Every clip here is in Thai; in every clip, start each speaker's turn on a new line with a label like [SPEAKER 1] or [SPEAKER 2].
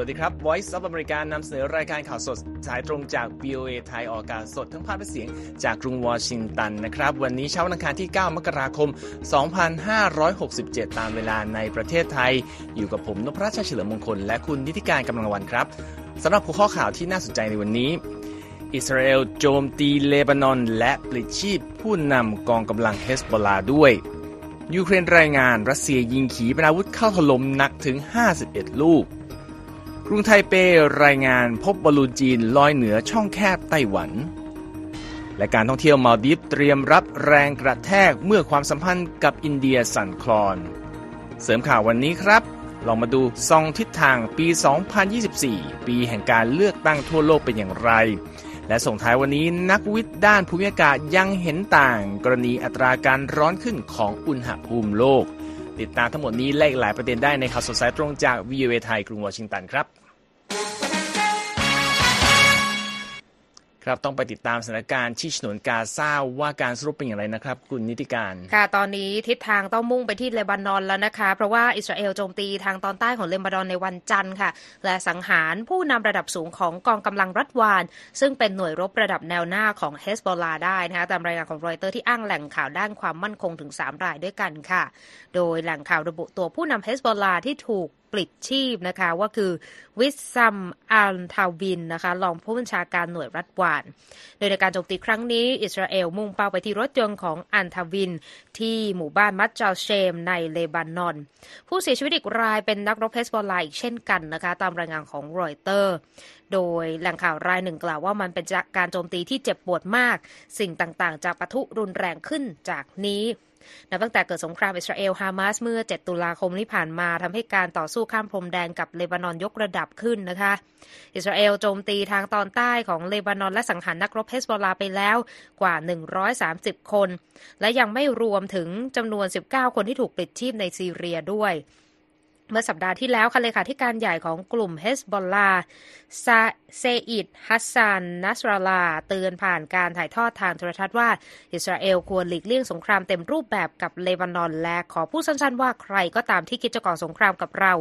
[SPEAKER 1] วัสดีครับ Voice of America นำเสนอรายการข่าวสดสายตรงจาก VOA ไทยออกอากาศสดทั้งภาพและเสียงจากกรุงวอชิงตันนะครับ วันนี้เช้าวันอังคารที่ 9 มกราคม 2567 ตามเวลาในประเทศไทย อยู่กับผมนพรัชเฉลิมมงคล และคุณนิติการกำลังวันครับสำหรับหัวข้อข่าวที่น่าสนใจในวันนี้ อิสราเอลโจมตีเลบานอน และปลิดชีพผู้นำกองกำลังเฮสบอลาด้วยยูเครนรายงานรัสเซียยิงขีปนาวุธเข้าถล่มหนักถึง 51 ลูก กรุงไทเปรายงานพบบอลลูนจีนลอยเหนือช่องแคบไต้หวัน และการท่องเที่ยวมาดิฟเตรียมรับแรงกระแทกเมื่อความสัมพันธ์กับอินเดียสั่นคลอน เสริมข่าววันนี้ครับ ลองมาดูซองทิศทางปี 2024 ปีแห่งการเลือกตั้งทั่วโลกเป็นอย่างไร และส่งท้ายวันนี้นักวิทย์ด้านภูมิอากาศยังเห็นต่าง กรณีอัตราการร้อนขึ้นของอุณหภูมิโลก ติดตามทั้งหมดนี้และอีกหลายประเด็นได้ในข่าวสดสายตรงจาก VOA ไทยกรุงวอชิงตันครับ ครับต้องไปติดตามสถานการณ์ที่ฉนวนกาซาว่าการสรุปเป็นอย่างไรนะครับ คุณนิติการ
[SPEAKER 2] ค่ะตอนนี้ทิศทางต้องมุ่งไปที่เลบานอนแล้วนะคะ เพราะว่าอิสราเอลโจมตีทางตอนใต้ของเลบานอนในวันจันทร์ค่ะ และสังหารผู้นำระดับสูงของกองกำลังรัฐวาน ซึ่งเป็นหน่วยรบระดับแนวหน้าของเฮสบอลาได้นะคะตามรายงานของรอยเตอร์ที่อ้างแหล่งข่าวด้านความมั่นคงถึง 3 รายด้วยกันค่ะ โดยแหล่งข่าวระบุตัวผู้นำเฮซบอลลาห์ที่ถูก ปลิดชีพนะคะว่าคือวิสซัมอัลทาวิลนะคะรองผู้บัญชาการหน่วยรัดวาน โดยในการโจมตีครั้งนี้ อิสราเอลมุ่งเป้าไปที่รถยนต์ของอัลทาวิล ที่หมู่บ้านมัจดัลเซลม์ในเลบานอน ผู้เสียชีวิตอีกรายเป็นนักรบเฮซบอลลาห์อีกเช่นกันนะคะตามรายงานของรอยเตอร์ โดยแหล่งข่าวรายหนึ่งกล่าวว่ามันเป็นการโจมตีที่เจ็บปวดมาก สิ่งต่างๆจากปะทุรุนแรงขึ้นจากนี้ นับตั้งแต่เกิดสงครามอิสราเอลฮามาสเมื่อ 7 ตุลาคมที่ผ่านมาทำให้การต่อสู้ข้ามพรมแดนกับเลบานอนยกระดับขึ้นนะคะ อิสราเอลโจมตีทางตอนใต้ของเลบานอนและสังหารนักรบเฮสบอลาไปแล้วกว่า 130 คน และยังไม่รวมถึงจำนวน 19 คนที่ถูกปิดชีพในซีเรียด้วย เมื่อสัปดาห์ที่แล้วค่ะเลขาธิการใหญ่ของกลุ่มเฮสบอลลาซาเซอิดฮัสซันนัสราลา เตือนผ่านการถ่ายทอดทางโทรทัศน์ว่า อิสราเอลควรหลีกเลี่ยงสงครามเต็มรูปแบบกับเลบานอน และขอพูดสั้นๆว่าใครก็ตามที่คิดจะก่อสงครามกับเรา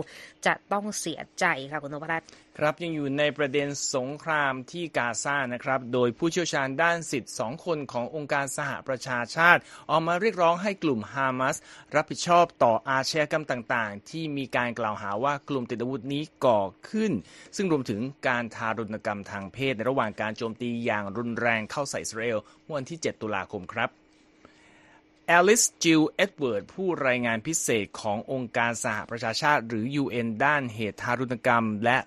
[SPEAKER 2] จะต้องเสียใจค่ะคุณนพรัตน์
[SPEAKER 1] ครับยังอยู่ในประเด็นสงครามที่กาซานะครับ โดยผู้เชี่ยวชาญด้านสิทธิ์สองคนขององค์การสหประชาชาติ ออกมาเรียกร้องให้กลุ่มฮามาสรับผิดชอบต่ออาชญากรรมต่างๆ ที่มีการกล่าวหาว่ากลุ่มติดอาวุธนี้ก่อขึ้น ซึ่งรวมถึงการทารุณกรรมทางเพศในระหว่างการโจมตีอย่างรุนแรงเข้าใส่อิสราเอลเมื่อวันที่ 7 ตุลาคมครับแอลิสจิลเอ็ดเวิร์ดส์ผู้รายงานพิเศษขององค์การสหประชาชาติ หรือ UN ด้านเหตุทารุณกรรม และ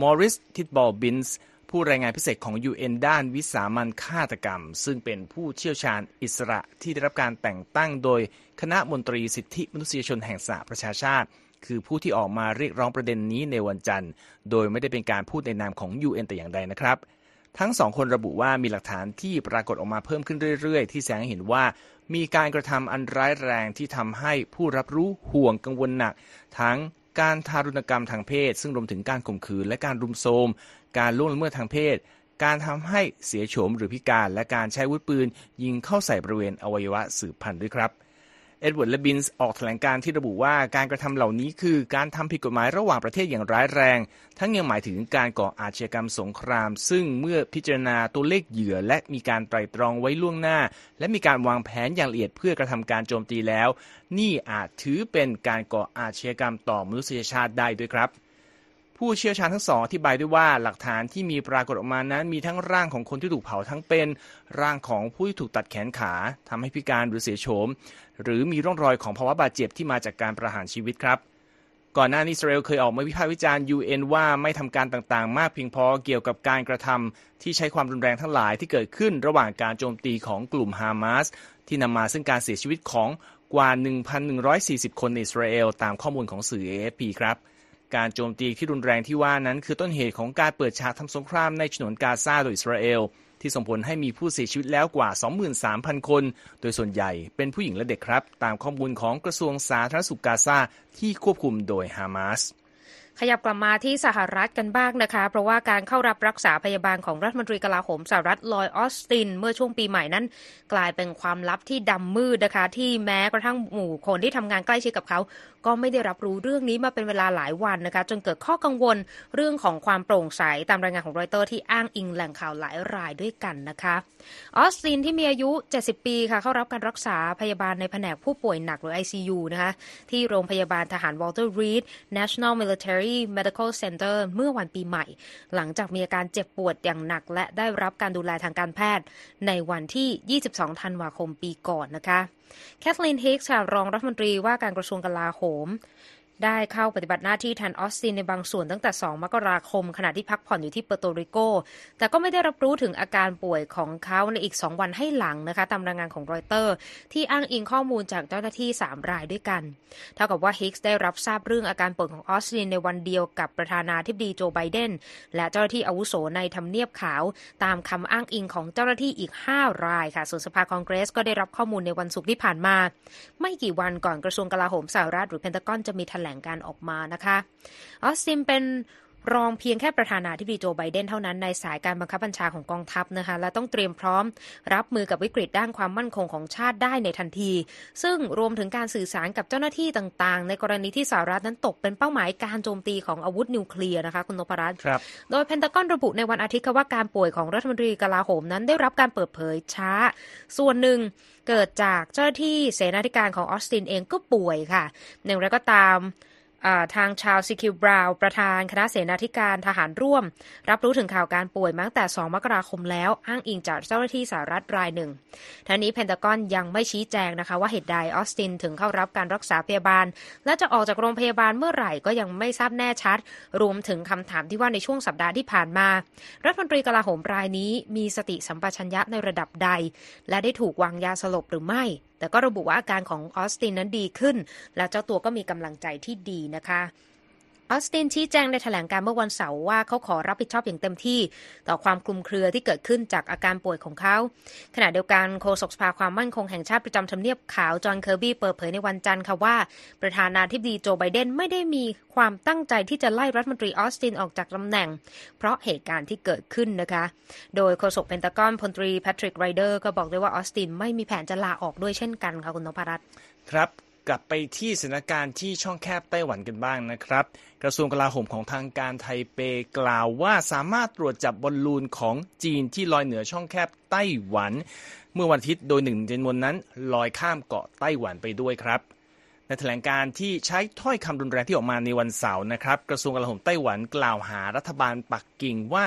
[SPEAKER 1] มอริส ทิดบอลบินซ์ ผู้รายงานพิเศษของ UN ด้านวิสามัญฆาตกรรม ซึ่งเป็นผู้เชี่ยวชาญอิสระที่ได้รับการแต่งตั้งโดยคณะมนตรีสิทธิมนุษยชนแห่งสหประชาชาติ คือผู้ที่ออกมาเรียกร้องประเด็นนี้ในวันจันทร์ โดยไม่ได้เป็นการพูดในนามของ UN แต่อย่างใดนะครับทั้งสองคนระบุว่ามีหลักฐานที่ปรากฏออกมาเพิ่มขึ้นเรื่อยๆ ที่แสดงให้เห็นว่ามีการกระทำอันร้ายแรงที่ทำให้ผู้รับรู้ห่วงกังวลหนัก ทั้งการทารุณกรรมทางเพศ ซึ่งรวมถึงการข่มขืนและการรุมโทรม การล่วงละเมิดทางเพศ การทำให้เสียโฉมหรือพิการ และการใช้อาวุธปืนยิงเข้าใส่บริเวณอวัยวะสืบพันธุ์ด้วยครับ เอ็ดเวิร์ดส์ และบินซ์ออกแถลงการณ์ที่ระบุว่าการกระทำเหล่านี้คือการทำผิดกฎหมายระหว่างประเทศอย่างร้ายแรง ทั้งยังหมายถึงการก่ออาชญากรรมสงคราม ซึ่งเมื่อพิจารณาตัวเลขเหยื่อ และมีการไตร่ตรองไว้ล่วงหน้า และมีการวางแผนอย่างละเอียดเพื่อกระทำการโจมตีแล้ว นี่อาจถือเป็นการก่ออาชญากรรมต่อมนุษยชาติได้ด้วยครับ ผู้เชี่ยวชาญทั้งสองอธิบายด้วยว่าหลักฐานที่มีปรากฏออกมานั้น มีทั้งร่างของคนที่ถูกเผาทั้งเป็น ร่างของผู้ที่ถูกตัดแขนขาทำให้พิการหรือเสียโฉม หรือมีร่องรอยของภาวะบาดเจ็บที่มาจากการประหารชีวิตครับ ก่อนหน้านี้อิสราเอลเคยออกมาวิพากษ์วิจารณ์ UN ว่าไม่ทำการต่างๆ มากเพียงพอเกี่ยวกับการกระทำที่ใช้ความรุนแรงทั้งหลายที่เกิดขึ้นระหว่างการโจมตีของกลุ่มฮามาสที่นำมาซึ่งการเสียชีวิตของกว่า 1,140 คนในอิสราเอลตามข้อมูลของสื่อ AFP ครับ การโจมตีที่รุนแรงที่ว่านั้นคือต้นเหตุของการเปิดฉากทำสงครามในฉนวนกาซาโดยอิสราเอล ที่ส่งผลให้มีผู้เสียชีวิตแล้วกว่า 23,000 คน โดยส่วนใหญ่เป็นผู้หญิงและเด็กครับ ตามข้อมูลของกระทรวงสาธารณสุขกาซาที่ควบคุมโดยฮามาส
[SPEAKER 2] ขยับกลับมาที่สหรัฐกันบ้างนะคะ เพราะว่าการเข้ารับรักษาพยาบาลของรัฐมนตรีกลาโหมสหรัฐลอยออสติน เมื่อช่วงปีใหม่นั้น กลายเป็นความลับที่ดำมืดนะคะ ที่แม้กระทั่งหมู่คนที่ทำงานใกล้ชิดกับเขา ก็ไม่ได้รับรู้เรื่องนี้มาเป็นเวลาหลายวันนะคะ จนเกิดข้อกังวลเรื่องของความโปร่งใสตามรายงานของรอยเตอร์ที่อ้างอิงแหล่งข่าวหลายรายด้วยกันนะคะออสตินที่มีอายุ 70 ปีค่ะเข้ารับการรักษาพยาบาลในแผนกผู้ป่วยหนักหรือ ICU นะคะที่โรงพยาบาลทหารวอลเตอร์รีด National Military Medical Center เมื่อวันปีใหม่ หลังจากมีอาการเจ็บปวดอย่างหนัก และได้รับการดูแลทางการแพทย์ ในวันที่ 22 ธันวาคมปีก่อนนะคะแคทลีนฮิกส์รองรัฐมนตรีว่าการกระทรวงกลาโหม ได้เข้าปฏิบัติหน้าที่แทนออสตินในบางส่วนตั้งแต่ 2 มกราคม ขณะที่พักผ่อนอยู่ที่เปอร์โตริโก แต่ก็ไม่ได้รับรู้ถึงอาการป่วยของเขาในอีก 2 วันให้หลังนะคะ ตามรายงานของรอยเตอร์ ที่อ้างอิงข้อมูลจากเจ้าหน้าที่ 3 รายด้วยกัน เท่ากับว่าฮิกส์ได้รับทราบเรื่องอาการป่วยของออสตินในวันเดียวกับประธานาธิบดีโจไบเดนและเจ้าหน้าที่อาวุโสในทำเนียบขาว ตามคำอ้างอิงของเจ้าหน้าที่อีก 5 รายค่ะ ส่วนสภาคองเกรสก็ได้รับข้อมูลในวันศุกร์ที่ผ่านมา ไม่กี่วันก่อนกระทรวงกลาโหมสหรัฐหรือเพนทากอนจะมีแถลงการออกมานะคะออสตินเป็น รองเพียงแค่ประธานาธิบดีโจไบเดนเท่านั้นในสายการบังคับบัญชาของกองทัพนะคะและต้องเตรียมพร้อม รับมือกับวิกฤตด้านความมั่นคงของชาติได้ในทันที ซึ่งรวมถึงการสื่อสารกับเจ้าหน้าที่ต่างๆ ในกรณีที่สหรัฐนั้นตกเป็นเป้าหมายการโจมตีของอาวุธนิวเคลียร์นะคะคุณนพรัตน์โดยเพนตากอนระบุในวันอาทิตย์ว่าการป่วยของรัฐมนตรีกลาโหมนั้นได้รับการเปิดเผยช้า ส่วนหนึ่งเกิดจากเจ้าหน้าที่เสนาธิการของออสตินเองก็ป่วยค่ะอย่างไรก็ตาม ทางชาวซิคิวบราวประธานคณะเสนาธิการทหารร่วม รับรู้ถึงข่าวการป่วยมาตั้งแต่ 2 มกราคมแล้ว อ้างอิงจากเจ้าหน้าที่สหรัฐรายหนึ่งทั้งนี้เพนตากอนยังไม่ชี้แจงนะคะว่าเหตุใดออสตินถึงเข้ารับการรักษาพยาบาล และจะออกจากโรงพยาบาลเมื่อไหร่ก็ยังไม่ทราบแน่ชัด รวมถึงคำถามที่ว่าในช่วงสัปดาห์ที่ผ่านมา รัฐมนตรีกลาโหมรายนี้ มีสติสัมปชัญญะในระดับใด และได้ถูกวางยาสลบหรือไม่ แต่ก็ระบุว่าอาการของออสตินนั้นดีขึ้น และเจ้าตัวก็มีกำลังใจที่ดีนะคะ ออสตินชี้แจงในแถลงการเมื่อวันเสาร์ว่าเขาขอรับผิดชอบอย่างเต็มที่ ต่อความคลุมเครือที่เกิดขึ้นจากอาการป่วยของเขา ขณะเดียวกันโฆษกสภาความมั่นคงแห่งชาติประจำทำเนียบขาวจอห์นเคอร์บี้เปิดเผยในวันจันทร์ค่ะว่า ประธานาธิบดีโจไบเดนไม่ได้มีความตั้งใจที่จะไล่รัฐมนตรีออสตินออกจากตำแหน่ง เพราะเหตุการณ์ที่เกิดขึ้นนะคะ โดยโฆษกเพนตากอนพลตรีแพทริกไรเดอร์ก็บอกด้วยว่าออสตินไม่มีแผนจะลาออกด้วยเช่นกันค่ะคุณนพรัตน์
[SPEAKER 1] ครับ กลับไปที่สถานการณ์ที่ช่องแคบไต้หวันกันบ้างนะครับ กระทรวงกลาโหมของทางการไทเปกล่าวว่าสามารถตรวจจับบอลลูนของจีนที่ลอยเหนือช่องแคบไต้หวัน เมื่อวันอาทิตย์โดยหนึ่งจำนวนนั้นลอยข้ามเกาะไต้หวันไปด้วยครับในแถลงการที่ใช้ถ้อยคำรุนแรงที่ออกมาในวันเสาร์นะครับ กระทรวงกลาโหมไต้หวันกล่าวหารัฐบาลปักกิ่งว่า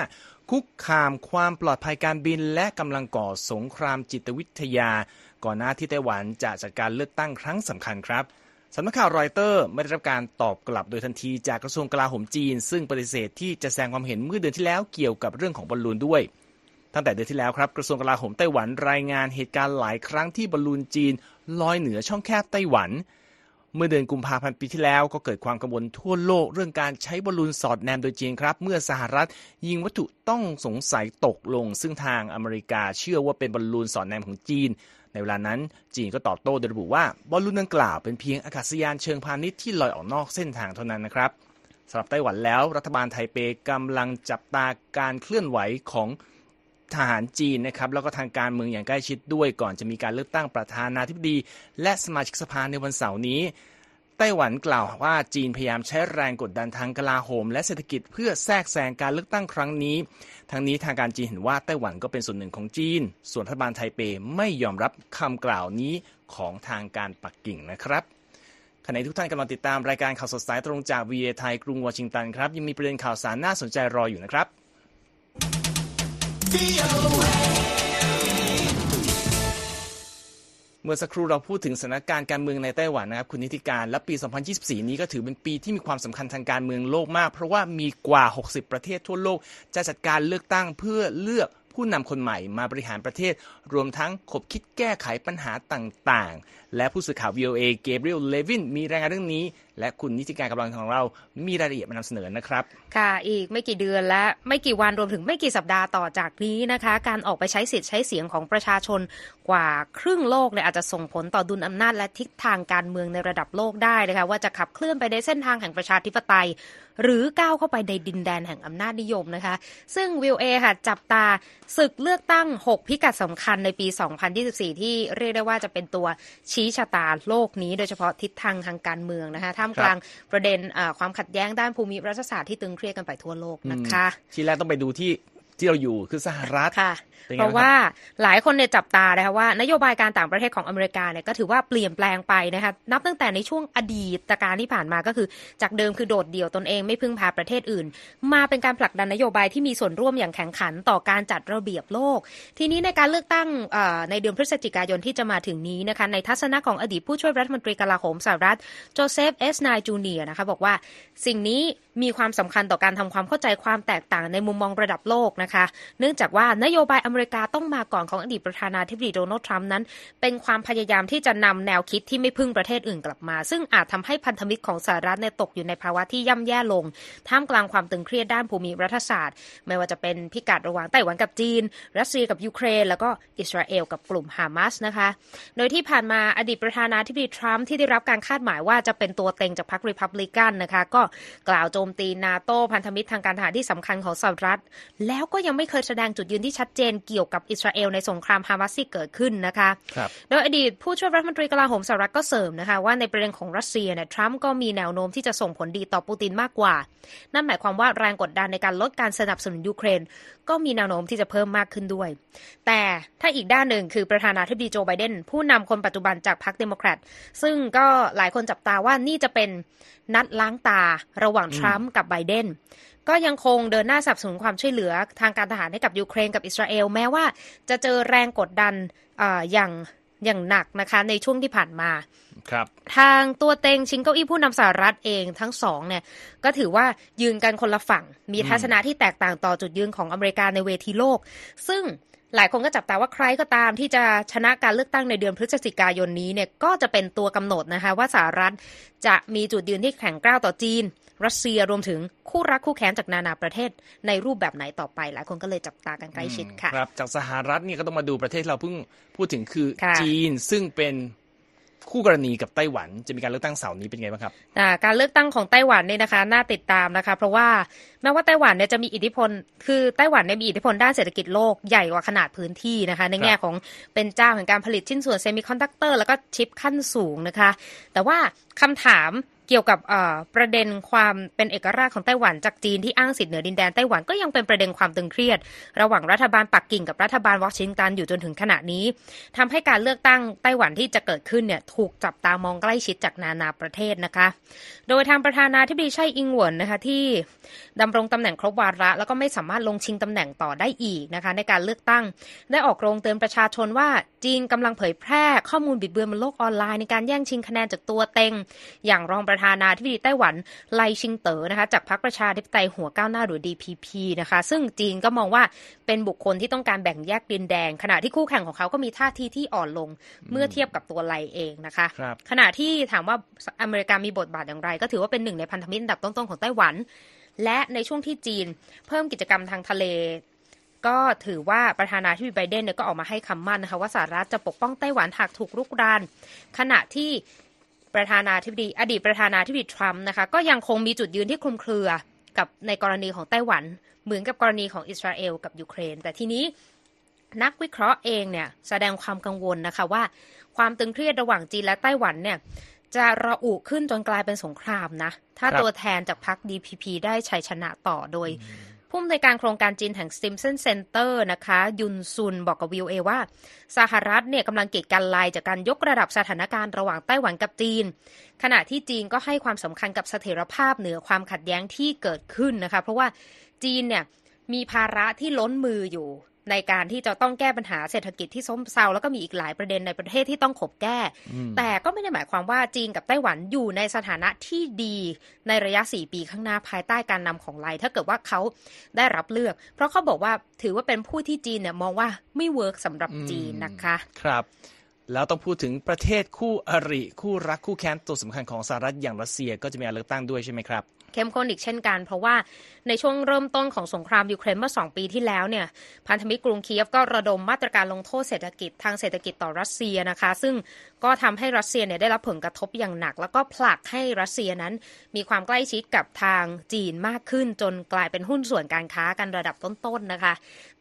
[SPEAKER 1] คุกคามความปลอดภัยการบินและกำลังก่อสงครามจิตวิทยา ก่อนหน้าที่ไต้หวันจะจัดการเลือกตั้งครั้งสำคัญครับสำนักข่าวรอยเตอร์ไม่ได้รับการตอบกลับโดยทันทีจากกระทรวงกลาโหมจีน ซึ่งปฏิเสธที่จะแสดงความเห็นเมื่อเดือนที่แล้วเกี่ยวกับเรื่องของบอลลูนด้วย ตั้งแต่เดือนที่แล้วครับกระทรวงกลาโหมไต้หวันรายงานเหตุการณ์หลายครั้งที่บอลลูนจีนลอยเหนือช่องแคบไต้หวัน เมื่อเดือนกุมภาพันธ์ปีที่แล้วก็เกิดความกังวลทั่วโลกเรื่องการใช้บอลลูนสอดแนมโดยจีนครับ เมื่อสหรัฐยิงวัตถุต้องสงสัยตกลง ซึ่งทางอเมริกาเชื่อว่าเป็นบอลลูนสอดแนมของจีน ในเวลานั้นจีนก็ตอบโต้โดยระบุว่าบอลลูนดังกล่าวเป็นเพียงอากาศยานเชิงพาณิชย์ที่ลอยออกนอกเส้นทางเท่านั้นนะครับสำหรับไต้หวันแล้วรัฐบาลไทเปกำลังจับตาการเคลื่อนไหวของทหารจีนนะครับแล้วก็ทางการเมืองอย่างใกล้ชิดด้วยก่อนจะมีการเลือกตั้งประธานาธิบดี และสมาชิกสภาในวันเสาร์นี้ ไต้หวันกล่าวว่าจีนพยายามใช้แรงกดดันทางกลาโหม และเศรษฐกิจเพื่อแทรกแซงการเลือกตั้งครั้งนี้ ทั้งนี้ทางการจีนเห็นว่าไต้หวันก็เป็นส่วนหนึ่งของจีน ส่วนรัฐบาลไทเปไม่ยอมรับคำกล่าวนี้ของทางการปักกิ่งนะครับขณะทุกท่านกำลังติดตามรายการข่าวสดสายตรงจากวีเอไทยกรุงวอชิงตันครับ ยังมีประเด็นข่าวสารน่าสนใจรออยู่นะครับ เมื่อสักครู่เราพูดถึงสถานการณ์การเมืองในไต้หวันนะครับคุณนิติการ และปี 2024 นี้ก็ถือเป็นปีที่มีความสำคัญทางการเมืองโลกมาก เพราะว่ามีกว่า 60 ประเทศทั่วโลก จะจัดการเลือกตั้งเพื่อเลือกผู้นำคนใหม่มาบริหารประเทศ รวมทั้งขบคิดแก้ไขปัญหาต่างๆ และผู้สื่อข่าว VOA เกเบรียลเลวินมีรายงานเรื่องนี้ และคุณนิติการกำลังของเรามีรายละเอียดมานำเสนอนะครับ
[SPEAKER 2] ค่ะ อีกไม่กี่เดือนและไม่กี่วันรวมถึงไม่กี่สัปดาห์ต่อจากนี้นะคะ การออกไปใช้สิทธิ์ใช้เสียงของประชาชนกว่าครึ่งโลกเนี่ยอาจจะส่งผลต่อดุลอำนาจและทิศทางการเมืองในระดับโลกได้นะคะว่าจะขับเคลื่อนไปในเส้นทางแห่งประชาธิปไตย หรือก้าวเข้าไปในดินแดนแห่งอำนาจนิยมนะคะ ซึ่งวิวเอค่ะจับตาศึกเลือกตั้ง 6 พิกัดสำคัญในปี 2024 ที่เรียกได้ว่าจะเป็นตัวชี้ชะตาโลกนี้ โดยเฉพาะทิศทางทางการเมืองนะคะท่ามกลางประเด็นความขัดแย้งด้านภูมิรัฐศาสตร์ที่ตึงเครียดกันไปทั่วโลกนะคะ
[SPEAKER 1] ที่แรกต้องไปดูที่ ที่เราอยู่คือสหรัฐ
[SPEAKER 2] ค่ะเพราะว่าหลายคนเนี่ยจับตานะคะว่านโยบายการต่างประเทศของอเมริกาเนี่ยก็ถือว่าเปลี่ยนแปลงไปนะคะนับตั้งแต่ในช่วงอดีตกาลที่ผ่านมาก็คือ จากเดิมคือโดดเดี่ยวตนเองไม่พึ่งพาประเทศอื่น มาเป็นการผลักดันนโยบายที่มีส่วนร่วมอย่างแข่งขันต่อการจัดระเบียบโลก ทีนี้ในการเลือกตั้งในเดือนพฤศจิกายนที่จะมาถึงนี้นะคะในทัศนะของอดีตผู้ช่วยรัฐมนตรีกลาโหมสหรัฐโจเซฟเอสไนย์จูเนียร์นะคะบอกว่าสิ่งนี้มีความสำคัญต่อการทำความเข้าใจความแตกต่างในมุมมองระดับโลกนะคะเนื่องจากว่านโยบายอเมริกาต้องมาก่อนของอดีตประธานาธิบดีโดนัลด์ทรัมป์นั้น เป็นความพยายามที่จะนำแนวคิดที่ไม่พึ่งประเทศอื่นกลับมา ซึ่งอาจทำให้พันธมิตรของสหรัฐในตกอยู่ในภาวะที่ย่ำแย่ลง ท่ามกลางความตึงเครียดด้านภูมิรัฐศาสตร์ ไม่ว่าจะเป็นพิกัดระหว่างไต้หวันกับจีน รัสเซียกับยูเครน แล้วก็อิสราเอลกับกลุ่มฮามาสนะคะ โดยที่ผ่านมาอดีตประธานาธิบดีทรัมป์ที่ได้รับการคาดหมายว่าจะเป็นตัวเต็งจากพรรครีพับลิกันนะคะ ก็กล่าวโจมตีนาโตพันธมิตรทางการทหารที่สำคัญของสหรัฐ แล้วก็ยังไม่เคยแสดงจุดยืนที่ชัดเจนเกี่ยวกับอิสราเอลในสงครามฮามาสที่เกิดขึ้นนะคะโดยอดีตผู้ช่วยรัฐมนตรีกลาโหมสหรัฐก็เสริมนะคะว่าในประเด็นของรัสเซียเนี่ยทรัมป์ก็มีแนวโน้มที่จะส่งผลดีต่อปูตินมากกว่า นั่นหมายความว่าแรงกดดันในการลดการสนับสนุนยูเครน ก็มีแนวโน้มที่จะเพิ่มมากขึ้นด้วย แต่ถ้าอีกด้านหนึ่งคือประธานาธิบดีโจไบเดนผู้นำคนปัจจุบันจากพรรคเดโมแครตซึ่งก็หลายคนจับตาว่านี่จะเป็นนัดล้างตาระหว่างทรัมป์กับไบเดน ก็ยังคงเดินหน้าสนับสนุนความช่วยเหลือทางการทหารให้กับยูเครนกับอิสราเอล แม้ว่าจะเจอแรงกดดันออย่างอย่างหนักนะคะในช่วงที่ผ่านมา
[SPEAKER 1] ครับ
[SPEAKER 2] ทางตัวเต็งชิงเก้าอี้ผู้นำสหรัฐเองทั้งสองเนี่ยก็ถือว่ายืนกันคนละฝั่ง มีทัศนะที่แตกต่างต่อจุดยืนของอเมริกาในเวทีโลก ซึ่ง หลายคนก็จับตาว่าใครก็ตามที่จะชนะการเลือกตั้งในเดือนพฤศจิกายนนี้เนี่ยก็จะเป็นตัวกำหนดนะคะว่าสหรัฐจะมีจุดยืนที่แข็งกร้าวต่อจีน รัสเซียรวมถึงคู่รักคู่แค้นจากนานาประเทศในรูปแบบไหนต่อไป หลายคนก็เลยจับตากันใกล้ชิดค่ะ
[SPEAKER 1] ครับจากสหรัฐนี่ก็ต้องมาดูประเทศเราเพิ่งพูดถึงคือจีนซึ่งเป็น คู่กรณีกับไต้หวันจะมีการเลือกตั้งเสาร์นี้เป็นไงบ้างครับ
[SPEAKER 2] การเลือกตั้งของไต้หวันเนี่ยนะคะน่าติดตามนะคะ เพราะว่าแม้ว่าไต้หวันเนี่ยจะมีอิทธิพล คือไต้หวันเนี่ยมีอิทธิพลด้านเศรษฐกิจโลกใหญ่กว่าขนาดพื้นที่นะคะ ในแง่ของเป็นเจ้าแห่งการผลิตชิ้นส่วนเซมิคอนดักเตอร์แล้วก็ชิปขั้นสูงนะคะ แต่ว่าคำถาม เกี่ยวกับประเด็นความเป็นเอกราชของไต้หวันจากจีนที่อ้างสิทธิเหนือดินแดนไต้หวันก็ยังเป็นประเด็นความตึงเครียด ระหว่างรัฐบาลปักกิ่งกับรัฐบาลวอชิงตันอยู่จนถึงขณะนี้ทำให้การเลือกตั้งไต้หวันที่จะเกิดขึ้นเนี่ยถูกจับตามองใกล้ชิดจากนานาประเทศนะคะ โดยทางประธานาธิบดีไช่อิงหวนนะคะที่ดำรงตำแหน่งครบวาระ แล้วก็ไม่สามารถลงชิงตำแหน่งต่อได้อีกนะคะในการเลือกตั้งได้ออกโรงเตือนประชาชนว่าจีนกำลังเผยแพร่ข้อมูลบิดเบือนบนโลกออนไลน์ในการแย่งชิงคะแนนจากตัวเต็ง อย่างรองประธานาธิบดีไต้หวันไลชิงเต๋อนะคะจากพรรคประชาธิปไตยหัวก้าวหน้าหรือ DPP นะคะ ซึ่งจีนก็มองว่าเป็นบุคคลที่ต้องการแบ่งแยกดินแดง ขณะที่คู่แข่งของเขาก็มีท่าทีที่อ่อนลงเมื่อเทียบกับตัวไลเองนะคะคขณะที่ถามว่าอเมริกามีบทบาทอย่างไร ก็ถือว่าเป็นหนึ่งในพันธมิตรอันดับต้นๆของไต้หวัน และในช่วงที่จีนเพิ่มกิจกรรมทางทะเลก็ถือว่าประธานาธิบดีไบเดนเนี่ยก็ออกมาให้คำมั่นนะคะว่าสหรัฐจะปกป้องไต้หวันหากถูกรุกราน ขณะที่ ประธานาธิบดี อดีตประธานาธิบดีทรัมป์นะคะก็ยังคงมีจุดยืนที่คลุมเครือกับในกรณีของไต้หวัน เหมือนกับกรณีของอิสราเอลกับยูเครน แต่ทีนี้นักวิเคราะห์เองเนี่ยแสดงความกังวลนะคะว่า ความตึงเครียดระหว่างจีนและไต้หวันเนี่ยจะระอุขึ้นจนกลายเป็นสงครามนะ ถ้าตัวแทนจากพรรค DPP ได้ชัยชนะต่อโดย ผู้อำนวยการโครงการจีนแห่ง Stimson Center นะคะ ยุนซุนบอกกับวิวเอว่า สหรัฐเนี่ยกำลังเกีดกันลายจากการยกระดับสถานการณ์ระหว่างไต้หวันกับจีน ขณะที่จีนก็ให้ความสำคัญกับเสถียรภาพเหนือความขัดแย้งที่เกิดขึ้นนะคะ เพราะว่าจีนเนี่ยมีภาระที่ล้นมืออยู่ ในการที่จะต้องแก้ปัญหาเศรษฐกิจที่ส้มเซาแล้วก็มีอีกหลายประเด็นในประเทศที่ต้องขบแก้ แต่ก็ไม่ได้หมายความว่าจีนกับไต้หวันอยู่ในสถานะที่ดีในระยะ 4 ปีข้างหน้าภายใต้การนำของไลถ้าเกิดว่าเขาได้รับเลือก เพราะเขาบอกว่าถือว่าเป็นผู้ที่จีนเนี่ยมองว่าไม่เวิร์กสำหรับจีนนะคะ
[SPEAKER 1] ครับแล้วต้องพูดถึงประเทศคู่อริ คู่รักคู่แค้นตัวสำคัญของสหรัฐอย่างรัสเซียก็จะมีการเลือกตั้งด้วยใช่ไหมครับ
[SPEAKER 2] เข้มข้นอีกเช่นกัน เพราะว่าในช่วงเริ่มต้นของสงครามยูเครนเมื่อ 2 ปีที่แล้วเนี่ยพันธมิตรกรุงเคียฟก็ระดมมาตรการลงโทษเศรษฐกิจทางเศรษฐกิจต่อรัสเซียนะคะ ซึ่งก็ทำให้รัสเซียเนี่ยได้รับผลกระทบอย่างหนัก แล้วก็ผลักให้รัสเซียนั้น มีความใกล้ชิดกับทางจีนมากขึ้น จนกลายเป็นหุ้นส่วนการค้ากันระดับต้นๆนะคะ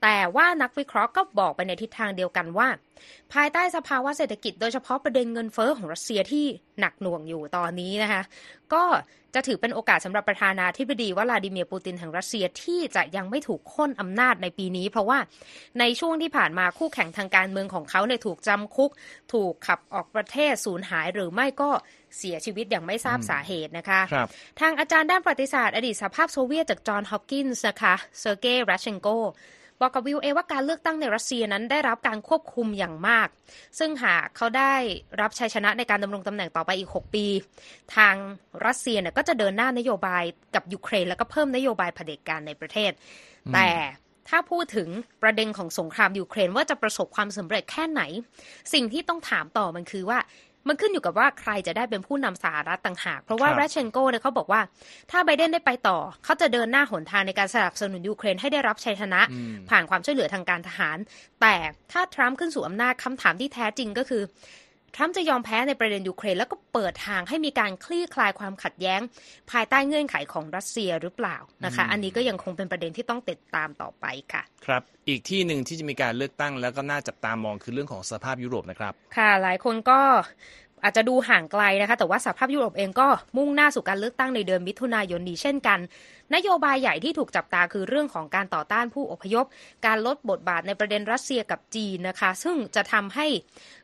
[SPEAKER 2] แต่ว่านักวิเคราะห์ก็บอกไปในทิศทางเดียวกันว่า ภายใต้สภาวะเศรษฐกิจโดยเฉพาะประเด็นเงินเฟอ้อของรัสเซียที่หนักหน่วงอยู่ตอนนี้นะคะ ก็ จะถือเป็นโอกาสสำหรับประธานาธิบดีวลาดิเมียร์ปูตินแห่งรัสเซียที่จะยังไม่ถูกโค่นอำนาจในปีนี้ เพราะว่าในช่วงที่ผ่านมาคู่แข่งทางการเมืองของเขาเนี่ยถูกจำคุก ถูกขับออกประเทศสูญหายหรือไม่ก็เสียชีวิตอย่างไม่ทราบสาเหตุนะคะทางอาจารย์ด้านประวัติศาสตร์อดีตสหภาพโซเวียตจากจอห์นฮอปกินส์นะคะเซอร์เกย์แรดเชนโก บอกกับวีโอเอว่าการเลือกตั้งในรัสเซียนั้นได้รับการควบคุมอย่างมาก ซึ่งหากเขาได้รับชัยชนะในการดำรงตำแหน่งต่อไปอีก 6 ปี ทางรัสเซียเนี่ยก็จะเดินหน้านโยบายกับยูเครน แล้วก็เพิ่มนโยบายเผด็จการในประเทศ แต่ถ้าพูดถึงประเด็นของสงครามยูเครนว่าจะประสบความสำเร็จแค่ไหน สิ่งที่ต้องถามต่อมันคือว่า มันขึ้นอยู่กับว่าใครจะได้เป็นผู้นำสหรัฐต่างหาก เพราะว่าแรดเชนโกเนี่ยเขาบอกว่า ถ้าไบเดนได้ไปต่อ เขาจะเดินหน้าหนทางในการสนับสนุนยูเครนให้ได้รับชัยชนะ ผ่านความช่วยเหลือทางการทหาร แต่ถ้าทรัมป์ขึ้นสู่อำนาจคำถามที่แท้จริงก็คือ ทรัมป์จะยอมแพ้ในประเด็นยูเครนแล้วก็เปิดทางให้มีการคลี่คลายความขัดแย้ง ภายใต้เงื่อนไขของรัสเซียหรือเปล่านะคะ อันนี้ก็ยังคงเป็นประเด็นที่ต้องติดตามต่อไปค่ะ
[SPEAKER 1] ครับ อีกที่หนึ่งที่จะมีการเลือกตั้งแล้วก็น่าจับตามองคือเรื่องของสภาพยุโรปนะครับ
[SPEAKER 2] ค่ะ หลายคนก็อาจจะดูห่างไกลนะคะ แต่ว่าสหภาพยุโรปเองก็มุ่งหน้าสู่การเลือกตั้งในเดือนมิถุนายนนี้เช่นกัน นโยบายใหญ่ที่ถูกจับตาคือเรื่องของการต่อต้านผู้อพยพ การลดบทบาทในประเด็นรัสเซียกับจีนนะคะ ซึ่งจะทำให้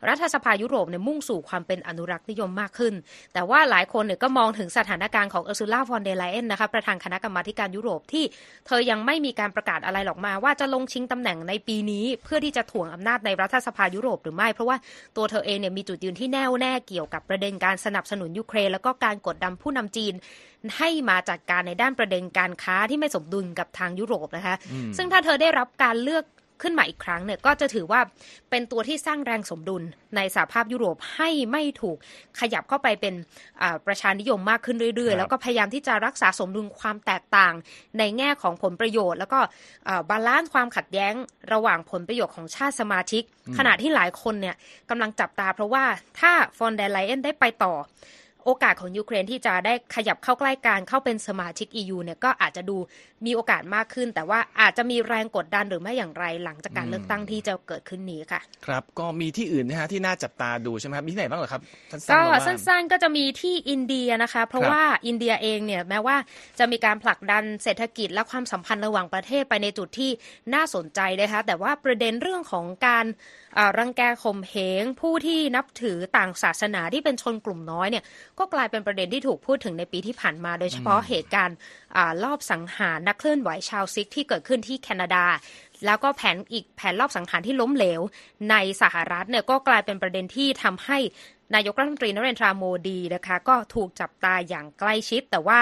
[SPEAKER 2] รัฐสภายุโรปเนี่ยมุ่งสู่ความเป็นอนุรักษ์นิยมมากขึ้น แต่ว่าหลายคนเนี่ยก็มองถึงสถานการณ์ของเออร์ซูล่าฟอนเดลไลเอนนะคะประธานคณะกรรมการยุโรปที่เธอยังไม่มีการประกาศอะไรออกมา ว่าจะลงชิงตำแหน่งในปีนี้ เพื่อที่จะถ่วงอำนาจในรัฐสภายุโรปหรือไม่ เพราะว่าตัวเธอเองเนี่ยมีจุดยืนที่แน่วแน่เกี่ยวกับประเด็นการสนับสนุนยูเครน แล้วก็การกดดันผู้นำจีน ให้มาจัดการในด้านประเด็นการค้าที่ไม่สมดุลกับทางยุโรปนะคะ ซึ่งถ้าเธอได้รับการเลือกขึ้นมาอีกครั้งเนี่ยก็จะถือว่าเป็นตัวที่สร้างแรงสมดุลในสหภาพยุโรปให้ไม่ถูกขยับเข้าไปเป็นประชานิยมมากขึ้นเรื่อย ๆ แล้วก็พยายามที่จะรักษาสมดุลความแตกต่างในแง่ของผลประโยชน์ แล้วก็ balance ความขัดแย้งระหว่างผลประโยชน์ของชาติสมาชิก ขณะที่หลายคนเนี่ยกำลังจับตาเพราะว่าถ้าฟอนเดลไลเอนได้ไปต่อ โอกาสของยูเครนที่จะได้ขยับเข้าใกล้การเข้าเป็นสมาชิก EU เนี่ยก็อาจจะดูมีโอกาสมากขึ้น แต่ว่าอาจจะมีแรงกดดันหรือไม่อย่างไรหลังจากการเลือกตั้งที่จะเกิดขึ้นนี้ค่ะ
[SPEAKER 1] ครับ ก็มีที่อื่นนะฮะที่น่าจับตาดูใช่ไหมครับมีที่ไหนบ้างเหรอครับ
[SPEAKER 2] ก็สั้นๆก็จะมีที่อินเดียนะคะ เพราะว่าอินเดียเองเนี่ยแม้ว่าจะมีการผลักดันเศรษฐกิจและความสัมพันธ์ระหว่างประเทศไปในจุดที่น่าสนใจนะคะแต่ว่าประเด็นเรื่องของการรังแกข่มเหงผู้ที่นับถือต่างศาสนาที่เป็นชนกลุ่มน้อยเนี่ยก็กลายเป็นประเด็นที่ถูกพูดถึงในปีที่ผ่านมา โดยเฉพาะเหตุการณ์รอบสังหารนักเคลื่อนไหวชาวซิกที่เกิดขึ้นที่แคนาดา แล้วก็แผนอีกแผนรอบสังหารที่ล้มเหลวในสหรัฐเนี่ยก็กลายเป็นประเด็นที่ทำให้ นายกรัฐมนตรีนเรนทราโมดีนะคะก็ถูกจับตาอย่างใกล้ชิด แต่ว่า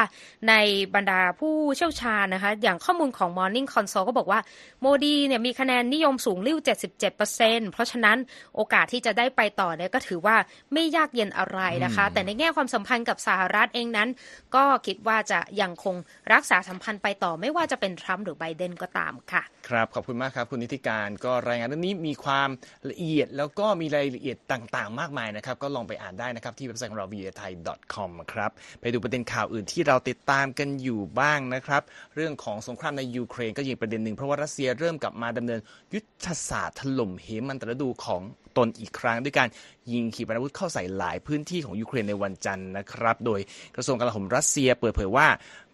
[SPEAKER 2] ในบรรดาผู้เชี่ยวชาญนะคะอย่างข้อมูลของ Morning Consult ก็บอกว่าโมดีเนี่ยมีคะแนนนิยมสูงริ้ว 77%เพราะฉะนั้นโอกาสที่จะได้ไปต่อเนี่ยก็ถือว่าไม่ยากเย็นอะไรนะคะ แต่ในแง่ความสัมพันธ์กับสหรัฐเองนั้น ก็คิดว่าจะยังคงรักษาสัมพันธ์ไปต่อไม่ว่าจะเป็นทรัมป์หรือไบเดนก็ตามค่ะ
[SPEAKER 1] ครับขอบคุณมากครับคุณนิติการก็รายงานเรื่องนี้มีความละเอียดแล้วก็มีรายละเอียดต่างๆ มากมายนะครับ ก็ลองไปอ่านได้นะครับ ที่เว็บไซต์ของเรา v a t h a i c o m ครับไปดูประเด็นข่าวอื่นที่เราติดตามกันอยู่บ้างนะครับ เรื่องของสงครามในยูเครนก็ยิงประเด็นหนึ่งเพราะว่ารัสเซียเริ่มกลับมาดำเนินยุทธศาสตร์ถล่มเหมันตรดูของ ตนอีกครั้ง ด้วยการยิงขีปนาวุธเข้าใส่หลายพื้นที่ของยูเครนในวันจันทร์นะครับ โดยกระทรวงกลาโหมรัสเซียเปิดเผยว่า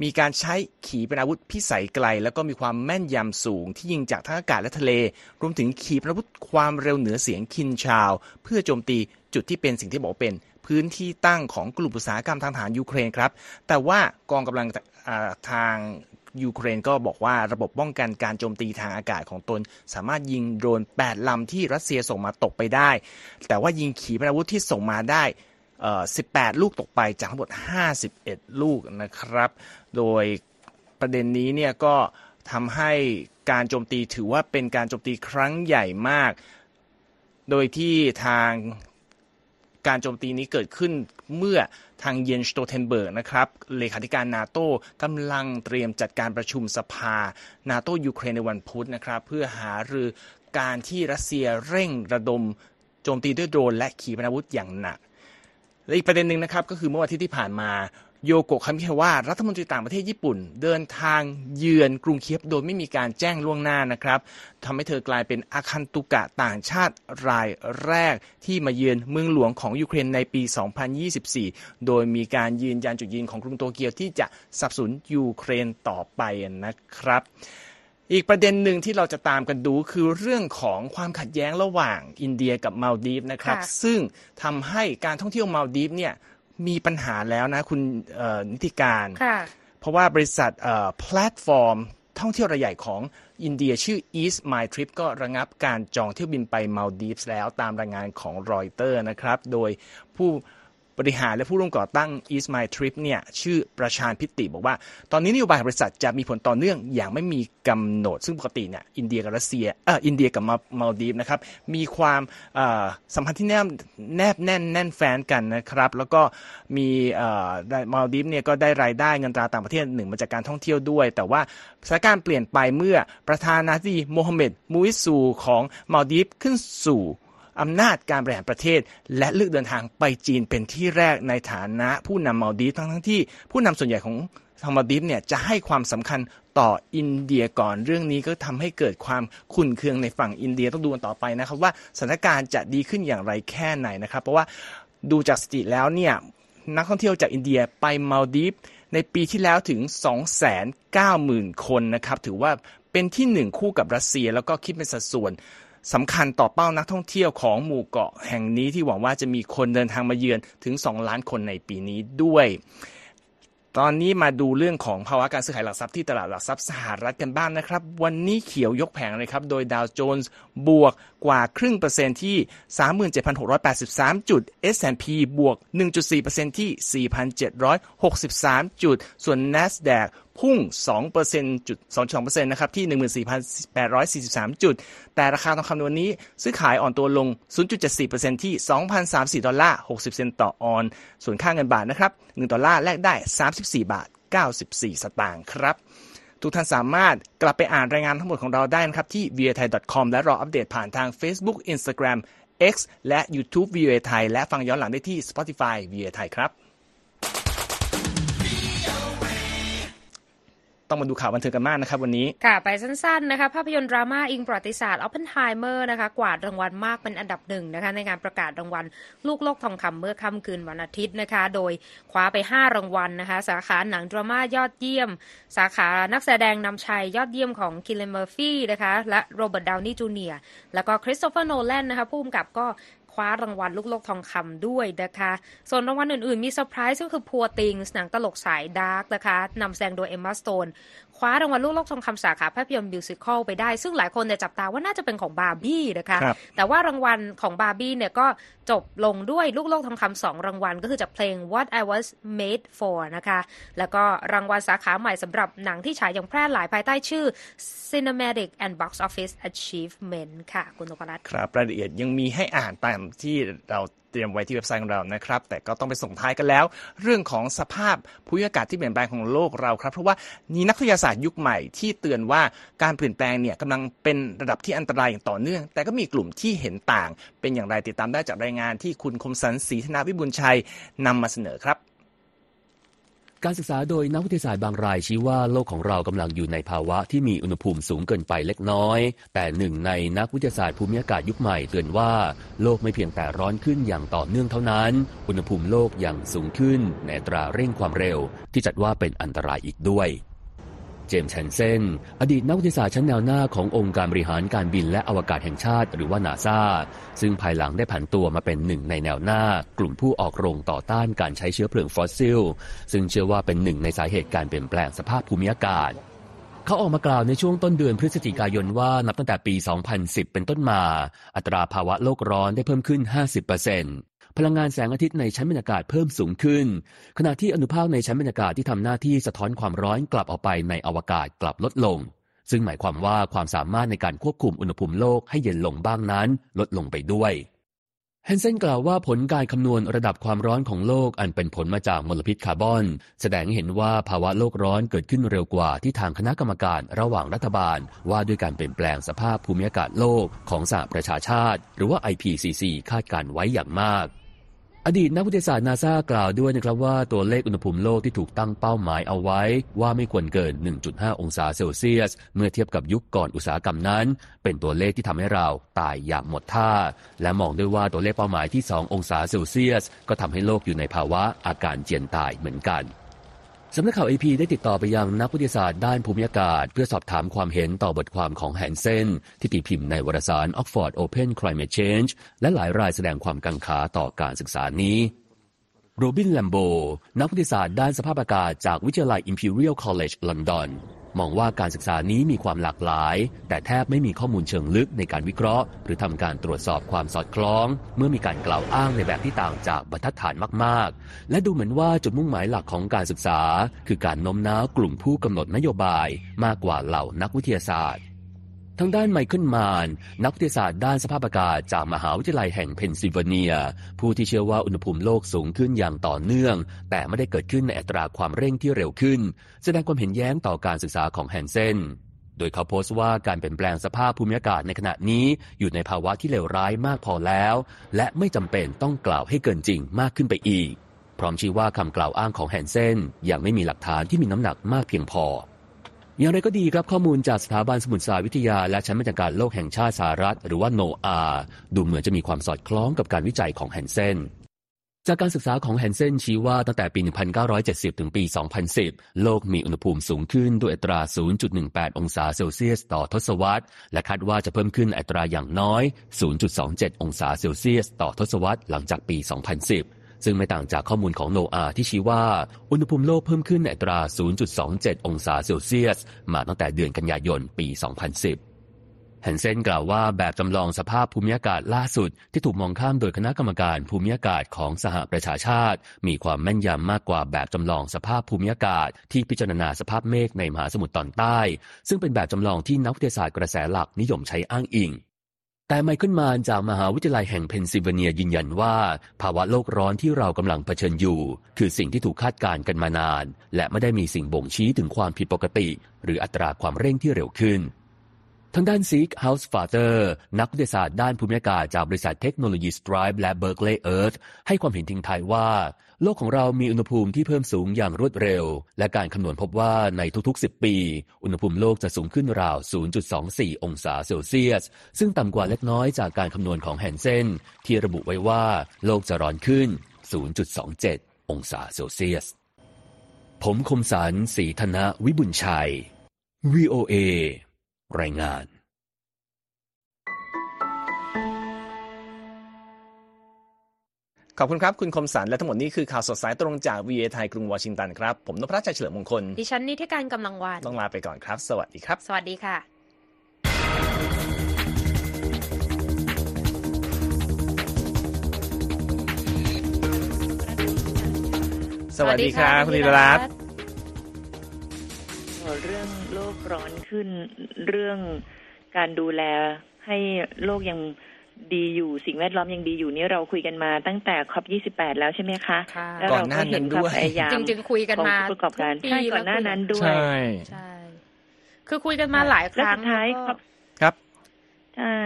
[SPEAKER 1] มีการใช้ขีปนาวุธพิสัยไกล แล้วก็มีความแม่นยำสูง ที่ยิงจากทั้งอากาศและทะเล รวมถึงขีปนาวุธความเร็วเหนือเสียงคินชาว เพื่อโจมตีจุดที่เป็นสิ่งที่บอกเป็นพื้นที่ตั้งของกลุ่มอุตสาหกรรมทางทหารยูเครนครับ แต่ว่ากองกำลังทาง ยูเครนก็บอกว่าระบบป้องกันการโจมตีทางอากาศของตน สามารถยิงโดรน 8 ลำที่รัสเซียส่งมาตกไปได้ แต่ว่ายิงขีปนาวุธที่ส่งมาได้18 ลูกตกไปจากทั้งหมด 51 ลูกนะครับ โดยประเด็นนี้เนี่ยก็ทำให้การโจมตีถือว่าเป็นการโจมตีครั้งใหญ่มาก โดยที่ทางการโจมตีนี้เกิดขึ้นเมื่อ ทางเยนสโตเทนเบิร์กนะครับเลขาธิการนาโต้กำลังเตรียมจัดการประชุมสภานาโต้ยูเครนในวันพุธนะครับเพื่อหารือการที่รัสเซียเร่งระดมโจมตีด้วยโดรนและขีปนาวุธอย่างหนักและอีกประเด็นหนึ่งนะครับก็คือเมื่อวันที่ที่ผ่านมา โยโกะคามิคาวะรัฐมนตรีต่างประเทศญี่ปุ่น เดินทางเยือนกรุงเคียฟโดยไม่มีการแจ้งล่วงหน้านะครับทำให้เธอกลายเป็นอาคันตุกะต่างชาติรายแรกที่มาเยือนเมืองหลวงของยูเครนในปี 2024 โดยมีการยืนยันจุดยืนของกรุงโตเกียวที่จะสนับสนุนยูเครนต่อไปนะครับอีกประเด็นหนึ่งที่เราจะตามกันดูคือเรื่องของความขัดแย้งระหว่างอินเดียกับมาลดีฟนะครับ ซึ่งทำให้การท่องเที่ยวมาลดีฟเนี่ย มีปัญหาแล้วนะคุณนิติการเพราะว่าบริษัทแพลตฟอร์ม ท่องเที่ยวรายใหญ่ของอินเดียชื่อ EaseMyTrip ก็ระงับการจองเที่ยวบินไปมาลดีฟส์แล้วตามรายงานของรอยเตอร์นะครับ โดยผู้ บริหารและผู้ร่วมก่อตั้ง EaseMyTrip เนี่ยชื่อประชานต์ พิตติบอกว่า ตอนนี้นโยบายของบริษัทจะมีผลต่อเนื่องอย่างไม่มีกำหนด ซึ่งปกติเนี่ยอินเดียกับรัสเซียเอออินเดียกับมาลดีฟนะครับมีความสัมพันธ์ที่แนบแนบแน่นแน่นแฟนกันนะครับแล้วก็มีมาลดีฟเนี่ยก็ได้รายได้เงินตราต่างประเทศหนึ่งมาจากการท่องเที่ยวด้วย แต่ว่าสถานการณ์เปลี่ยนไปเมื่อประธานาธิบดีโมฮัมเหม็ดมูอิซูของมาลดีฟขึ้นสู่ อำนาจการบริหารประเทศ และเลือกเดินทางไปจีนเป็นที่แรกในฐานะผู้นำมาดีฟทั้งทั้งที่ผู้นำส่วนใหญ่ของทางมาดีฟเนี่ยจะให้ความสำคัญต่ออินเดียก่อนเรื่องนี้ก็ทำให้เกิดความขุ่นเคืองในฝั่งอินเดียต้องดูกันต่อไปนะครับว่าสถานการณ์จะดีขึ้นอย่างไรแค่ไหนนะครับ เพราะว่าดูจากสถิติแล้วเนี่ยนักท่องเที่ยวจากอินเดียไปมาดีฟในปีที่แล้วถึง 290,000 คนนะครับ ถือว่าเป็นที่หนึ่งคู่กับรัสเซียแล้วก็คิดเป็นสัดส่วน สำคัญต่อเป้านักท่องเที่ยวของหมู่เกาะแห่งนี้ที่หวังว่าจะมีคนเดินทางมาเยือนถึง 2 ล้านคนในปีนี้ด้วย ตอนนี้มาดูเรื่องของภาวะการซื้อขายหลักทรัพย์ที่ตลาดหลักทรัพย์สหรัฐกันบ้างนะครับ วันนี้เขียวยกแผงเลยครับ โดยดาวโจนส์บวกกว่าครึ่งเปอร์เซ็นต์ที่ 37,683 จุด S&P บวก 1.4%ที่ 4,763 จุด ส่วน NASDAQ พุ่ง2%จุด2.2%นะครับที่ 14,843 จุด แต่ราคาทองคำในวันนี้ ซื้อขายอ่อนตัวลง 0.74%ที่ 2,034 ดอลลาร์ 60 เซนต์ต่อออน ส่วนค่าเงินบาทนะครับ 1 ดอลลาร์แลกได้ 34 บาท 94 สตางค์ครับ ทุกท่านสามารถกลับไปอ่านรายงานทั้งหมดของเราได้นะครับ ที่ v i a t h a i c o m และรออัปเดตผ่านทาง Facebook Instagram X และ YouTube V O A T H A I และฟังย้อนหลังได้ที่ Spotify V O A T H A I ครับ ต้องมาดูข่าวบันเทิงกันบ้างนะครับวันนี้
[SPEAKER 2] ค่ะ ไปสั้นๆนะคะภาพยนตร์ดราม่าอิงประวัติศาสตร์ออปเพนไฮเมอร์นะคะกวาดรางวัลมากเป็นอันดับหนึ่งนะคะในงานประกาศรางวัลลูกโลกทองคำเมื่อค่ำคืนวันอาทิตย์นะคะ โดยคว้าไป 5 รางวัลนะคะ สาขาหนังดราม่ายอดเยี่ยม สาขานักแสดงนำชายยอดเยี่ยมของคิลเลียนเมอร์ฟี่นะคะและโรเบิร์ตดาวนี่จูเนียร์แล้วก็คริสโตเฟอร์โนแลนนะคะผู้กำกับก็คว้ารางวัลลูกโลกทองคำด้วยนะคะ ส่วนรางวัลอื่นๆ มีเซอร์ไพรส์ก็คือ Poor Things หนังตลกสายดาร์กนะคะนำแสดงโดยเอมมาสโตนคว้ารางวัลลูกโลกทองคำสาขาภาพยนตร์ musical ไปได้ ซึ่งหลายคนเนี่ยจับตาว่าน่าจะเป็นของบาร์บี้นะคะ แต่ว่ารางวัลของบาร์บี้เนี่ยก็จบลงด้วยลูกโลกทองคำสองรางวัล ก็คือจากเพลง What I Was Made For นะคะ แล้วก็รางวัลสาขาใหม่สำหรับหนังที่ฉายอย่างแพร่หลายภายใต้ชื่อ Cinematic and Box Office Achievement ค่ะ คุณนพรัตน์
[SPEAKER 1] ครับรายละเอียดยังมีให้อ่านตามที่เราเตรียมไว้ที่เว็บไซต์ของเรานะครับ แต่ก็ต้องไปส่งท้ายกันแล้ว เรื่องของสภาพภูมิอากาศที่เปลี่ยนแปลงของโลกเราครับ เพราะว่านีนักวิทยาศาสตร์ยุคใหม่ที่เตือนว่าการเปลี่ยนแปลงเนี่ยกำลังเป็นระดับที่อันตรายอย่างต่อเนื่อง แต่ก็มีกลุ่มที่เห็นต่าง เป็นอย่างไรติดตามได้จากรายงานที่คุณคมสันศรีธนาวิบุญชัยนำมาเสนอครับ
[SPEAKER 3] การศึกษาโดยนักวิทยาศาสตร์บางรายชี้ว่าโลกของเรากำลังอยู่ในภาวะที่มีอุณหภูมิสูงเกินไปเล็กน้อย แต่หนึ่งในนักวิทยาศาสตร์ภูมิอากาศยุคใหม่เตือนว่าโลกไม่เพียงแต่ร้อนขึ้นอย่างต่อเนื่องเท่านั้น อุณหภูมิโลกยังสูงขึ้นในตราเร่งความเร็ว ที่จัดว่าเป็นอันตรายอีกด้วย จมส์แชนเซน อดีตนักวิทยาศาสตร์ชั้นแนวหน้าขององค์การบริหารการบินและอวกาศแห่งชาติหรือว่านาซาซึ่งภายหลังได้ผันตัวมาเป็นหนึ่งในแนวหน้า กลุ่มผู้ออกโรงต่อต้านการใช้เชื้อเพลิงฟอสซิล ซึ่งเชื่อว่าเป็นหนึ่งในสาเหตุการเปลี่ยนแปลงสภาพภูมิอากาศเขาออกมากล่าวในช่วงต้นเดือนพฤศจิกายนว่านับตั้งแต่ปี 2010 เป็นต้นมา อัตราภาวะโลกร้อนได้เพิ่มขึ้น 50% พลังงานแสงอาทิตย์ในชั้นบรรยากาศเพิ่มสูงขึ้น ขณะที่อนุภาคในชั้นบรรยากาศที่ทำหน้าที่สะท้อนความร้อนกลับออกไปในอวกาศกลับลดลง ซึ่งหมายความว่าความสามารถในการควบคุมอุณหภูมิโลกให้เย็นลงบ้างนั้น ลดลงไปด้วยแฮนเซนกล่าวว่าผลการคำนวณระดับความร้อนของโลกอันเป็นผลมาจากมลพิษคาร์บอน แสดงให้เห็นว่าภาวะโลกร้อนเกิดขึ้นเร็วกว่าที่ทางคณะกรรมการระหว่างรัฐบาล ว่าด้วยการเปลี่ยนแปลงสภาพภูมิอากาศโลกของสหประชาชาติ หรือว่า IPCC คาดการไว้อย่างมาก อดีตนักวิทยาศาสตร์นาซากล่าวด้วยนะครับว่าตัวเลขอุณหภูมิโลกที่ถูกตั้งเป้าหมายเอาไว้ ว่าไม่ควรเกิน 1.5 องศาเซลเซียส เมื่อเทียบกับยุคก่อนอุตสาหกรรมนั้น เป็นตัวเลขที่ทำให้เราตายอย่างหมดท่า และมองด้วยว่าตัวเลขเป้าหมายที่ 2 องศาเซลเซียส ก็ทำให้โลกอยู่ในภาวะอาการเจียนตายเหมือนกัน สำนักข่าวเอพีได้ติดต่อไปยังนักวิทยาศาสตร์ด้านภูมิอากาศ เพื่อสอบถามความเห็นต่อบทความของแฮนเซนที่ตีพิมพ์ในวารสาร Oxford Open Climate Change และหลายรายแสดงความกังขาต่อการศึกษานี้โรบินแลมโบ นักวิทยาศาสตร์ด้านสภาพอากาศจากวิทยาลัย Imperial College London มองว่าการศึกษานี้มีความหลากหลาย แต่แทบไม่มีข้อมูลเชิงลึกในการวิเคราะห์ หรือทำการตรวจสอบความสอดคล้อง เมื่อมีการกล่าวอ้างในแบบที่ต่างจากบรรทัดฐานมาก ๆ และดูเหมือนว่าจุดมุ่งหมายหลักของการศึกษา คือการโน้มน้าวกลุ่มผู้กำหนดนโยบาย มากกว่าเหล่านักวิทยาศาสตร์ ทางด้านไมเคิลมาน นักวิทยาศาสตร์ด้านสภาพอากาศจากมหาวิทยาลัยแห่งเพนซิลเวเนีย ผู้ที่เชื่อว่าอุณหภูมิโลกสูงขึ้นอย่างต่อเนื่อง แต่ไม่ได้เกิดขึ้นในอัตราความเร่งที่เร็วขึ้น แสดงความเห็นแย้งต่อการศึกษาของแฮนเซนโดยเขาโพสต์ว่าการเปลี่ยนแปลงสภาพภูมิอากาศในขณะนี้อยู่ในภาวะที่เลวร้ายมากพอแล้ว และไม่จำเป็นต้องกล่าวให้เกินจริงมากขึ้นไปอีก พร้อมชี้ว่าคำกล่าวอ้างของแฮนเซนยังไม่มีหลักฐานที่มีน้ำหนักมากเพียงพอ อย่างไรก็ดีครับข้อมูลจากสถาบันสมุทรศาสตร์วิทยา และชั้นบรรยากาศโลกแห่งชาติสหรัฐ หรือว่าโนอาดูเหมือนจะมีความสอดคล้องกับการวิจัยของแฮนเซนจากการศึกษาของแฮนเซนชี้ว่าตั้งแต่ปี 1970 ถึงปี 2010 โลกมีอุณหภูมิสูงขึ้นด้วยอัตรา 0.18 องศาเซลเซียสต่อทศวรรษ และคาดว่าจะเพิ่มขึ้นอัตราอย่างน้อย 0.27 องศาเซลเซียสต่อทศวรรษหลังจากปี 2010 ซึ่งไม่ต่างจากข้อมูลของโนอาที่ชี้ว่า อุณหภูมิโลกเพิ่มขึ้นในอัตรา 0.27 องศาเซลเซียส มาตั้งแต่เดือนกันยายนปี 2010แฮนเซนกล่าวว่าแบบจำลองสภาพภูมิอากาศล่าสุด ที่ถูกมองข้ามโดยคณะกรรมการภูมิอากาศของสหประชาชาติ มีความแม่นยำมากกว่าแบบจำลองสภาพภูมิอากาศ ที่พิจารณาสภาพเมฆในมหาสมุทรตอนใต้ ซึ่งเป็นแบบจำลองที่นักวิทยาศาสตร์กระแสหลักนิยมใช้อ้างอิง แต่ไมเคิลมานจากมหาวิทยาลัยแห่งเพนซิลเวเนียยืนยันว่า ภาวะโลกร้อนที่เรากำลังเผชิญอยู่ คือสิ่งที่ถูกคาดการณ์กันมานาน และไม่ได้มีสิ่งบ่งชี้ถึงความผิดปกติ หรืออัตราความเร่งที่เร็วขึ้น ทางด้านซีกเฮาส์ฟาเตอร์นักวิทยาศาสตร์ด้านภูมิอากาศจากบริษัทเทคโนโลยีสไตรป์และเบิร์กเลย์เอิร์ธให้ความเห็นทิ้งท้ายว่า โลกของเรามีอุณหภูมิที่เพิ่มสูงอย่างรวดเร็ว และการคำนวณพบว่าในทุกๆ 10 ปี อุณหภูมิโลกจะสูงขึ้นราว 0.24 องศาเซลเซียส ซึ่งต่ำกว่าเล็กน้อยจากการคำนวณของแฮนเซนที่ระบุไว้ว่าโลกจะร้อนขึ้น 0.27 องศาเซลเซียส ผมคมสารสีธนะวิบุญชัย VOA รายงาน
[SPEAKER 1] ขอบคุณครับ คุณคมสันและทั้งหมดนี้คือข่าวสดสายตรงจากวีเอไทยกรุงวอชิงตันครับ ผมนพรัชชัยเฉลิมมงคล
[SPEAKER 2] ดิฉันนิติการกำลังวาน
[SPEAKER 1] ต้องลาไปก่อนครับ สวัสดีครับ
[SPEAKER 2] สวัสดีค่ะ
[SPEAKER 1] สวัสดีครับคุณธีรรัตน์
[SPEAKER 4] เรื่องโลกร้อนขึ้นเรื่องการดูแลให้โลกยังดีอยู่สิ่งแวดล้อมยังดีอยู่นี่เราคุยกันมาตั้งแต่คอปยี่สิบแปดแล้วใช่ไหมคะ
[SPEAKER 1] แล้วเราก็เห็นความพ
[SPEAKER 4] ยายาม
[SPEAKER 2] จริงๆคุยกันมา
[SPEAKER 4] ประกอบการใช่ก่อนหน้านั้นด้วย
[SPEAKER 1] ใช่
[SPEAKER 2] ใช่คือคุยกันมาหลายครั้ง
[SPEAKER 4] ท้าย
[SPEAKER 1] ครับ
[SPEAKER 4] ใช่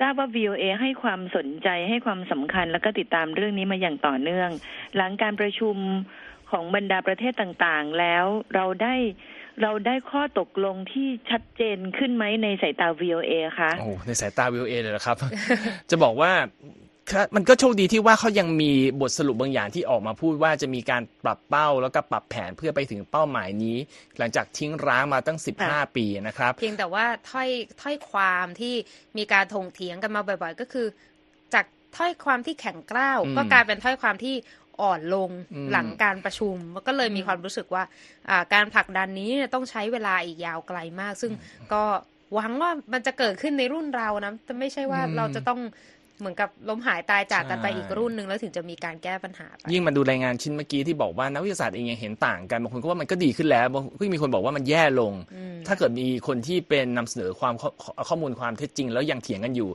[SPEAKER 4] ทราบว่า VOA ให้ความสนใจให้ความสำคัญแล้วก็ติดตามเรื่องนี้มาอย่างต่อเนื่อง หลังการประชุมของบรรดาประเทศต่างๆ แล้วเราได้ เราได้ข้อตกลงที่ชัดเจนขึ้นไหมในสายตา VOA คะ
[SPEAKER 1] โอ้ในสายตา VOA เลยนะครับ จะบอกว่ามันก็โชคดีที่ว่าเขายังมีบทสรุปบางอย่างที่ออกมาพูดว่าจะมีการปรับเป้าแล้วก็ปรับแผนเพื่อไปถึงเป้าหมายนี้ หลังจากทิ้งร้างมาตั้ง 15 ปีนะครับ
[SPEAKER 2] เพียงแต่ว่าถ้อยถ้อยความที่มีการถงเถียงกันมาบ่อย ๆ ก็คือ จากถ้อยความที่แข็งกร้าวก็กลายเป็นถ้อยความที่ อ่อนลงหลังการประชุมก็เลยมีความรู้สึกว่าการผลักดันนี้ต้องใช้เวลาอีกยาวไกลมาก ซึ่งก็หวังว่ามันจะเกิดขึ้นในรุ่นเรานะจะไม่ใช่ว่าเราจะต้องเหมือนกับล้มหายตายจากกันไปอีกรุ่นหนึ่งแล้วถึงจะมีการแก้ปัญหา
[SPEAKER 1] ยิ่งมาดูรายงานชิ้นเมื่อกี้ที่บอกว่านักวิทยาศาสตร์เองยังเห็นต่างกันบางคนก็ว่ามันก็ดีขึ้นแล้วบางก็มีคนบอกว่ามันแย่ลง ถ้าเกิดมีคนที่เป็นนำเสนอความข้อมูลความเท็จจริง แล้วยังเถียงกันอยู่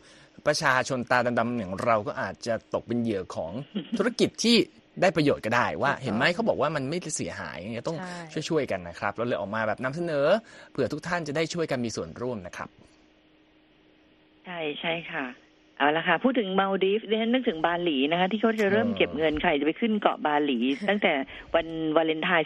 [SPEAKER 1] ประชาชนตาดำๆอย่างเราก็อาจจะตกเป็นเหยื่อของธุรกิจที่ ได้ประโยชน์ก็ได้ว่าเห็นไหมเขาบอกว่ามันไม่เสียหายต้อง
[SPEAKER 2] ใช่
[SPEAKER 1] ช่วยๆกันนะครับเราเลยออกมาแบบนำเสนอเผื่อทุกท่านจะได้ช่วยกันมีส่วนร่วมนะครับ
[SPEAKER 4] ใช่ใช่ค่ะเอาละค่ะพูดถึงมาลดีฟดิฉันนึกถึงบาหลีนะคะ ที่เขาจะเริ่ม
[SPEAKER 1] เออ
[SPEAKER 4] เก็บเงินใครจะไปขึ้นเกาะบาหลี ตั้งแต่วันวาเลนไทน์